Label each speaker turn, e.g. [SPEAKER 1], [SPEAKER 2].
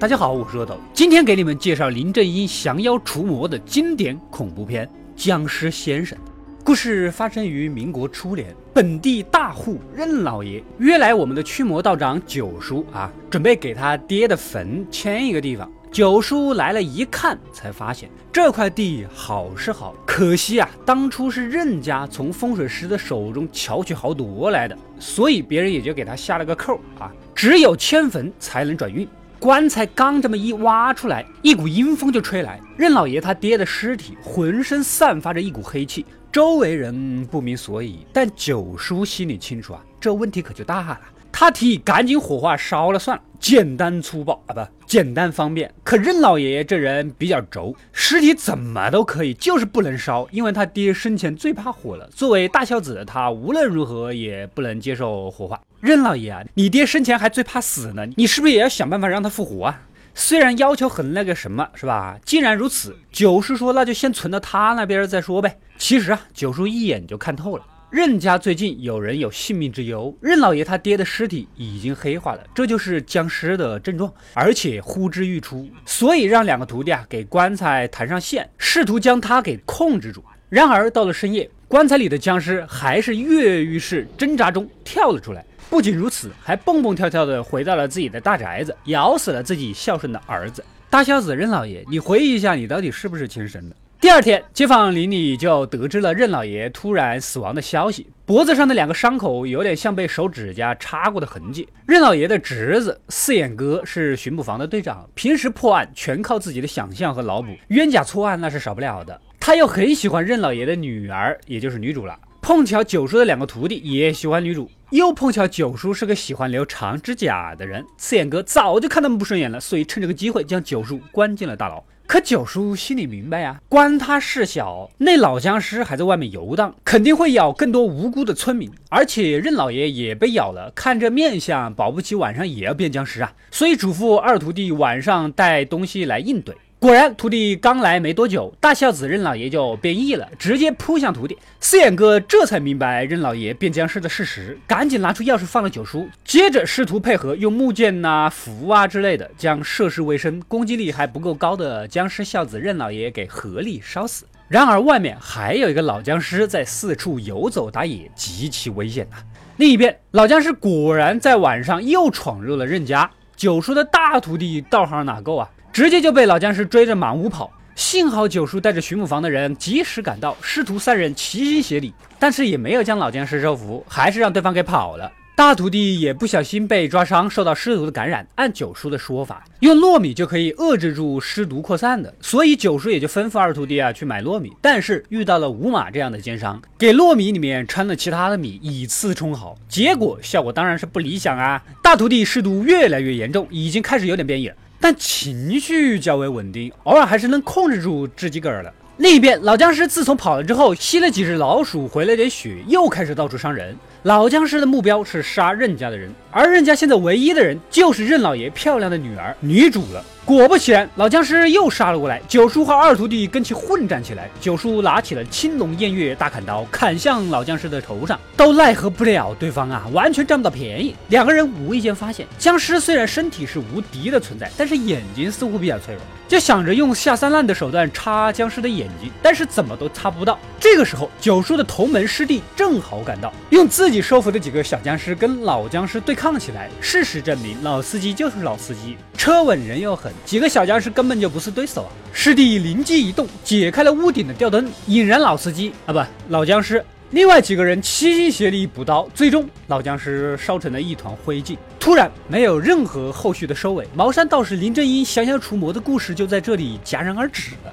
[SPEAKER 1] 大家好，我是阿斗，今天给你们介绍林正英降妖除魔的经典恐怖片《僵尸先生》。故事发生于民国初年，本地大户任老爷约来我们的驱魔道长九叔啊，准备给他爹的坟迁一个地方。九叔来了一看，才发现这块地好是好，可惜啊，当初是任家从风水师的手中巧取豪夺来的，所以别人也就给他下了个扣啊，只有迁坟才能转运。棺材刚这么一挖出来，一股阴风就吹来。任老爷他爹的尸体浑身散发着一股黑气，周围人不明所以，但九叔心里清楚啊，这问题可就大了。他提议赶紧火化烧了算了，简单粗暴啊，不简单方便。可任老爷爷这人比较轴，尸体怎么都可以，就是不能烧，因为他爹生前最怕火了。作为大孝子的他，无论如何也不能接受火化。任老爷啊，你爹生前还最怕死呢，你是不是也要想办法让他复活啊？虽然要求很那个什么，是吧？既然如此，九叔说那就先存到他那边再说呗。其实啊，九叔一眼就看透了。任家最近有人有性命之忧，任老爷他爹的尸体已经黑化了，这就是僵尸的症状，而且呼之欲出，所以让两个徒弟啊给棺材弹上线，试图将他给控制住。然而到了深夜，棺材里的僵尸还是跃跃欲试，挣扎中跳了出来。不仅如此，还蹦蹦跳跳的回到了自己的大宅子，咬死了自己孝顺的儿子。大孝子任老爷，你回忆一下，你到底是不是亲生的？第二天，街坊邻里就得知了任老爷突然死亡的消息。脖子上的两个伤口有点像被手指甲插过的痕迹。任老爷的侄子四眼哥是巡捕房的队长，平时破案全靠自己的想象和脑补，冤假错案那是少不了的。他又很喜欢任老爷的女儿，也就是女主了。碰巧九叔的两个徒弟也喜欢女主，又碰巧九叔是个喜欢留长指甲的人，四眼哥早就看他们不顺眼了，所以趁这个机会将九叔关进了大牢。可九叔心里明白呀，关他事小，那老僵尸还在外面游荡，肯定会咬更多无辜的村民。而且任老爷也被咬了，看这面相，保不齐晚上也要变僵尸啊。所以嘱咐二徒弟晚上带东西来应对。果然，徒弟刚来没多久，大孝子任老爷就变异了，直接扑向徒弟。四眼哥这才明白任老爷变僵尸的事实，赶紧拿出钥匙放了九叔，接着试图配合用木剑呐、符啊之类的，将涉世未深、攻击力还不够高的僵尸孝子任老爷给合力烧死。然而，外面还有一个老僵尸在四处游走打野，极其危险呐。另一边，老僵尸果然在晚上又闯入了任家，九叔的大徒弟道行哪够啊？直接就被老僵尸追着满屋跑，幸好九叔带着巡捕房的人及时赶到，师徒三人齐心协力，但是也没有将老僵尸收服，还是让对方给跑了。大徒弟也不小心被抓伤，受到尸毒的感染。按九叔的说法，用糯米就可以遏制住尸毒扩散的，所以九叔也就吩咐二徒弟啊去买糯米。但是遇到了五马这样的奸商，给糯米里面掺了其他的米，以次充好，结果效果当然是不理想啊！大徒弟尸毒越来越严重，已经开始有点变异了。但情绪较为稳定，偶尔还是能控制住自己个儿了。另一边，老僵尸自从跑了之后，吸了几只老鼠，回了点血，又开始到处伤人。老僵尸的目标是杀任家的人，而任家现在唯一的人就是任老爷漂亮的女儿女主了。果不其然，老僵尸又杀了过来。九叔和二徒弟跟其混战起来。九叔拿起了青龙偃月大砍刀，砍向老僵尸的头上，都奈何不了对方啊，完全占不到便宜。两个人无意间发现，僵尸虽然身体是无敌的存在，但是眼睛似乎比较脆弱，就想着用下三滥的手段插僵尸的眼睛，但是怎么都插不到。这个时候，九叔的同门师弟正好赶到，用自己收服的几个小僵尸跟老僵尸对抗起来。事实证明，老司机就是老司机，车稳人又狠。几个小僵尸根本就不是对手啊！师弟灵机一动，解开了屋顶的吊灯，引燃老司机啊，不，老僵尸。另外几个人齐心协力补刀，最终老僵尸烧成了一团灰烬。突然，没有任何后续的收尾，茅山道士林正英降妖除魔的故事就在这里戛然而止了。